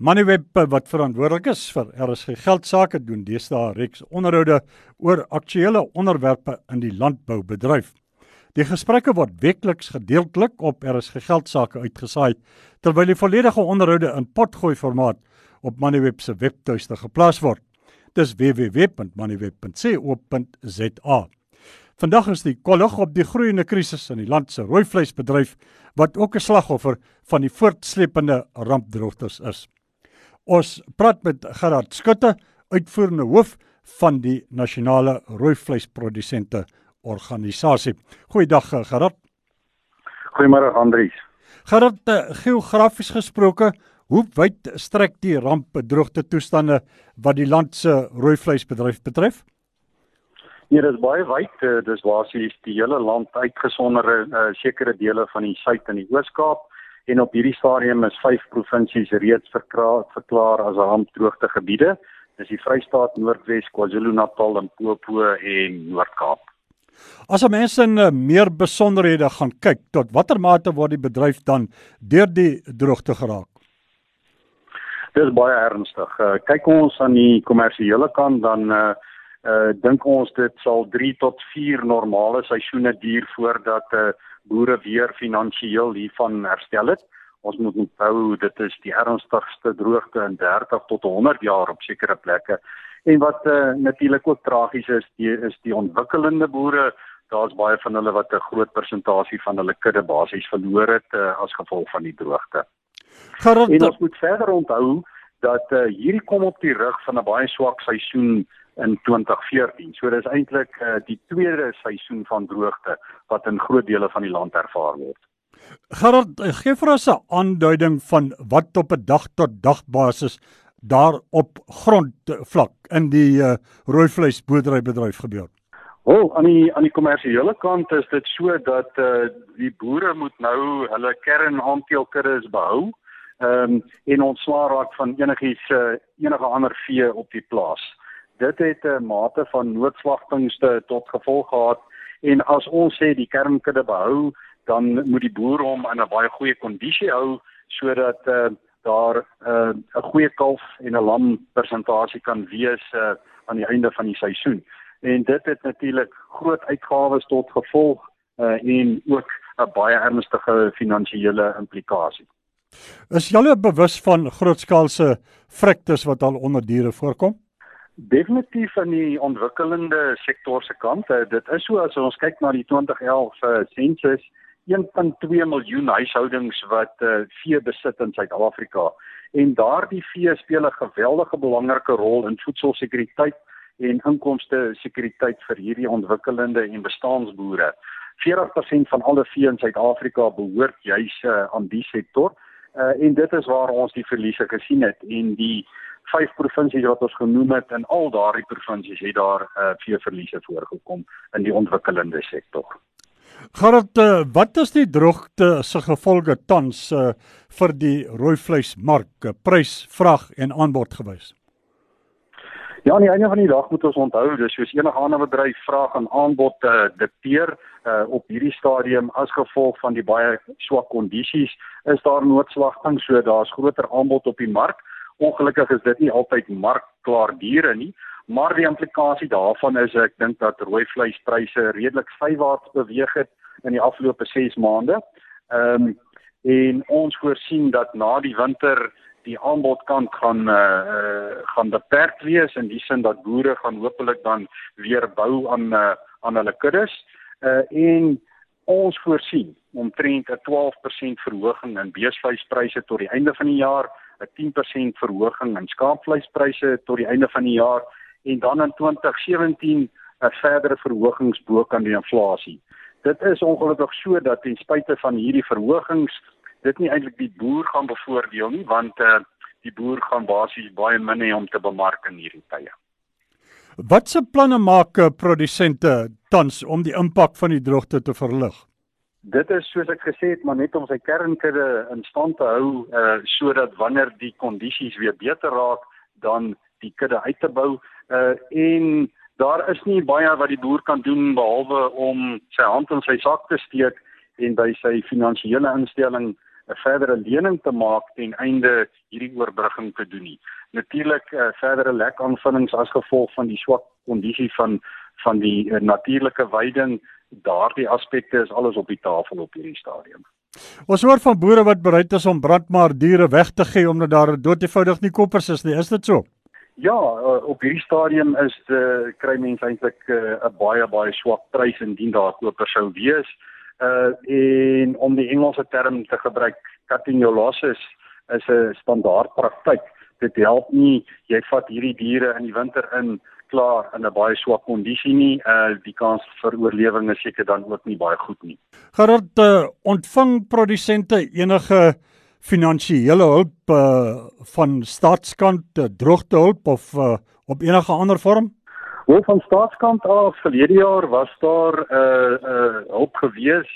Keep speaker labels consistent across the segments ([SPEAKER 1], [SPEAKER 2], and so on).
[SPEAKER 1] Moneyweb wat verantwoordelik is vir RSG geldsaake doen deesdae reeks onderhoude oor aktuelle onderwerpe in die landboubedryf. Die gesprekke word weekliks gedeeltelik op RSG geldsaake uitgesaai terwyl die volledige onderhoude in potgooi formaat op Moneyweb se webtuiste geplaas word. Dis www.moneyweb.co.za. Vandag is die kollig op die groeiende krisis in die land se rooi vleisbedryf wat ook 'n slagoffer van die voortsleepende rampdroogtes is. Ons praat met Gerard Skutte, uitvoerende hoof van die Nasionale Rooi Vleisprodusente Organisasie. Goeiedag Gerard.
[SPEAKER 2] Goeiemôre Andries.
[SPEAKER 1] Gerard, eh, geografies gesproke, hoe wyd strek die rampdroogte toestande wat die land se rooi vleisbedryf betref?
[SPEAKER 2] Nee, dit is baie wyd. Uh, dis basies die hele land uitgesonder uh, sekere dele van die Suid en die Oos-Kaap en op hierdie stadium is vyf provinsies reeds verklaar, verklaar as rampdroogte gebiede. Dis die Vrystaat, Noordwes, KwaZulu-Natal, Limpopo en Noord-Kaap.
[SPEAKER 1] As mense in uh, meer besonderhede gaan kyk, tot watter mate word die bedryf dan deur die droogte geraak?
[SPEAKER 2] Dit is baie ernstig. Uh, kyk ons aan die kommersiële kant dan uh, uh dink ons dit sal 3 tot 4 normale seisoene duur voordat uh boere weer finansiëel hiervan herstel het. Ons moet onthou dit is die ernstigste droogte in 30 tot 100 jaar op sekere plekke. En wat uh natuurlik ook tragies is, die is die ontwikkelende boere, daar's baie van hulle wat 'n groot persentasie van hulle kudde basies verloor het uh, as gevolg van die droogte. Gerard, en ons moet verder onthou dat uh, hierdie kom op die rug van 'n baie swak seisoen in 2014. So dis eintlik uh, die tweede seisoen van droogte wat in groot dele van die land ervaar word.
[SPEAKER 1] Gerard, eh, gee vir ons 'n aanduiding van wat op 'n dag tot dag basis daar op grondvlak in die uh, rooi vleisboerderybedryf gebeur.
[SPEAKER 2] Wel, aan die aan die kommersiële kant is dit so dat uh, die boere moet nou hulle kernaanteelkuddes behou. Ehm um, en ontslaa raak van enigiets uh, enige ander vee op die plaas dit het 'n mate van noodslagtingste tot gevolg gehad en as ons sê die kernkudde behou dan moet die boer hom in 'n baie goeie kondisie hou sodat uh, daar eh, 'n uh, goeie kalf en 'n lam persentasie kan wees uh, aan die einde van die seisoen. En dit het natuurlik groot uitgawes tot gevolg uh, en ook 'n baie ernstige finansiële implikasie.
[SPEAKER 1] Is julle bewus van grootskaalse vriktes wat al onder diere voorkom?
[SPEAKER 2] Definitief in die ontwikkelende sektor se kant. Uh, dit is so as ons kyk na die 2011 uh, sensus 1.2 miljoen huishoudings wat uh, vee besit in Suid-Afrika en daardie vee speel 'n geweldige belangrike rol in voedselsekuriteit en inkomste sekuriteit vir hierdie ontwikkelende en bestaansboere. 40% van alle vee in Suid-Afrika behoort juis uh, aan die sektor uh, en dit is waar ons die verliese gesien het en die vyf provinsies wat ons genoem het en al daardie provinsies het daar uh, veeverliese voorgekom in die ontwikkelende sektor.
[SPEAKER 1] Gerard, uh, wat is die droogte se gevolge tans uh, vir die rooi vleismark, uh, prys, vrag en aanbod gewys?
[SPEAKER 2] Ja, aan die einde van die dag moet ons onthou, dis soos enige ander bedryf vraag en aanbod te uh, dikteer uh, op hierdie stadium as gevolg van die baie swak kondisies is daar noodslagting, so daar's groter aanbod op die mark. Ongelukkig is dit nie altyd markklaar diere nie, maar die implikasie daarvan is ek dink dat rooi vleispryse redelik sywaarts beweeg het in die afgelope 6 maande. Ehm um, en ons voorsien dat na die winter die aanbodkant gaan eh uh, gaan beperk wees in die sin dat boere gaan hopelik dan weer bou aan uh, aan hulle kuddes. Eh uh, en ons voorsien omtrent 'n 12% verhoging in beesvleispryse tot die einde van die jaar 'n 10% verhoging in skaapvleispryse tot die einde van die jaar en dan in 2017 'n verdere verhogings bo kan die inflasie. Dit is ongelukkig so dat ten spyte van hierdie verhogings dit nie eintlik die boer gaan bevoordeel nie want uh, die boer gaan basies baie min hê om te bemark in hierdie tye.
[SPEAKER 1] Watse planne maak eh, produsente tans om die impak van die droogte te verlig?
[SPEAKER 2] Dit is soos ek gesê het, maar net om sy kernkudde in stand te hou uh sodat wanneer die kondisies weer beter raak, dan die kudde uit te bou. Uh en daar is nie baie wat die boer kan doen behalwe om sy hand in sy sak te steek en by sy finansiële instelling 'n verdere lening te maak ten einde hierdie oorbrugging te doen nie. Natuurlik uh, verdere lekaanvullings as gevolg van die swak kondisie van van die uh, natuurlike weiding, daardie aspekte is alles op die tafel op hierdie stadium.
[SPEAKER 1] Ons hoor van boere wat bereid is om brandmaar diere weg te gee omdat daar doodevoudig nie koppers is nie. Is dit so?
[SPEAKER 2] Ja, uh, op hierdie stadium is die kry mense eintlik 'n uh, baie baie swak prys indien daar kopers sou wees uh en om die Engelse term te gebruik cutting your losses is 'n standaard praktyk dit help nie jy vat hierdie diere in die winter in klaar in 'n baie swak kondisie nie uh die kans vir oorlewing is seker dan ook nie baie goed nie
[SPEAKER 1] Gerard uh, ontvang produsente enige finansiële hulp uh, van staatskant uh, droogtehulp of uh, op enige ander vorm
[SPEAKER 2] Wel van staatskant af verlede jaar was daar 'n uh, uh, hulp gewees.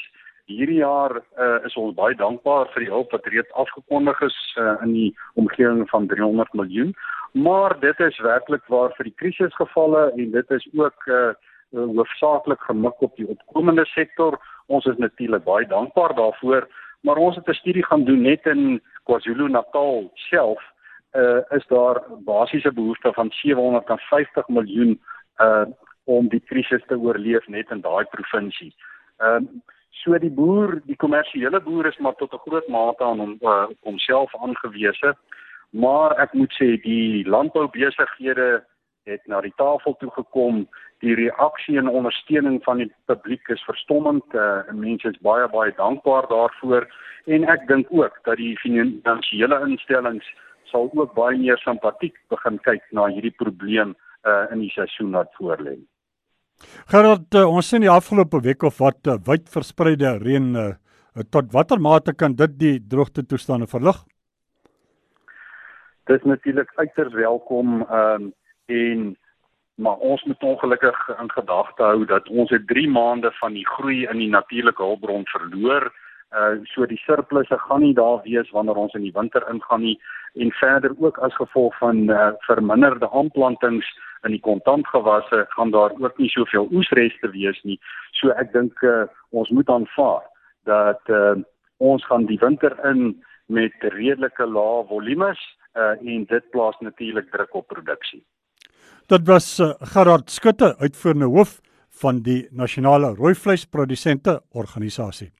[SPEAKER 2] Hierdie jaar uh, is ons baie dankbaar vir die hulp wat reeds afgekondig is uh, in die omgewing van 300 miljoen. Maar dit is werklik waar vir die krisisgevalle en dit is ook uh, hoofsaaklik gemik op die opkomende sektor. Ons is natuurlik baie dankbaar daarvoor, maar ons het 'n studie gaan doen net in KwaZulu-Natal self uh, is daar basiese behoefte van 750 miljoen uh om die krisis te oorleef net in daai provinsie. Ehm uh, so die boer, die kommersiële boer is maar tot 'n groot mate aan hom uh, homself aangewese. Maar ek moet sê die landboubesighede het na die tafel toe gekom. Die reaksie en ondersteuning van die publiek is verstommend. Uh, mense is baie baie dankbaar daarvoor en ek dink ook dat die finansiële instellings sal ook baie meer simpatiek begin kyk na hierdie probleem uh, in die seisoen wat voorlê.
[SPEAKER 1] Gerard, uh, ons sien die afgelope week of wat uh, wyd verspreide reën uh, tot watter mate kan dit die droogte toestande verlig?
[SPEAKER 2] Dit is natuurlik uiters welkom um, en maar ons moet ongelukkig in gedagte hou dat ons het 3 maande van die groei in die natuurlike hulpbron verloor. Uh so die surplusse gaan nie daar wees wanneer ons in die winter ingaan nie en verder ook as gevolg van uh, verminderde aanplantings in die kontantgewasse gaan daar ook nie soveel oesreste wees nie. So ek dink uh, ons moet aanvaar dat uh, ons gaan die winter in met redelike lae volumes uh, en dit plaas natuurlik druk op produksie.
[SPEAKER 1] Dit was Gerard Skutte, uitvoerende hoof van die Nasionale Rooivleisprodusente Organisasie.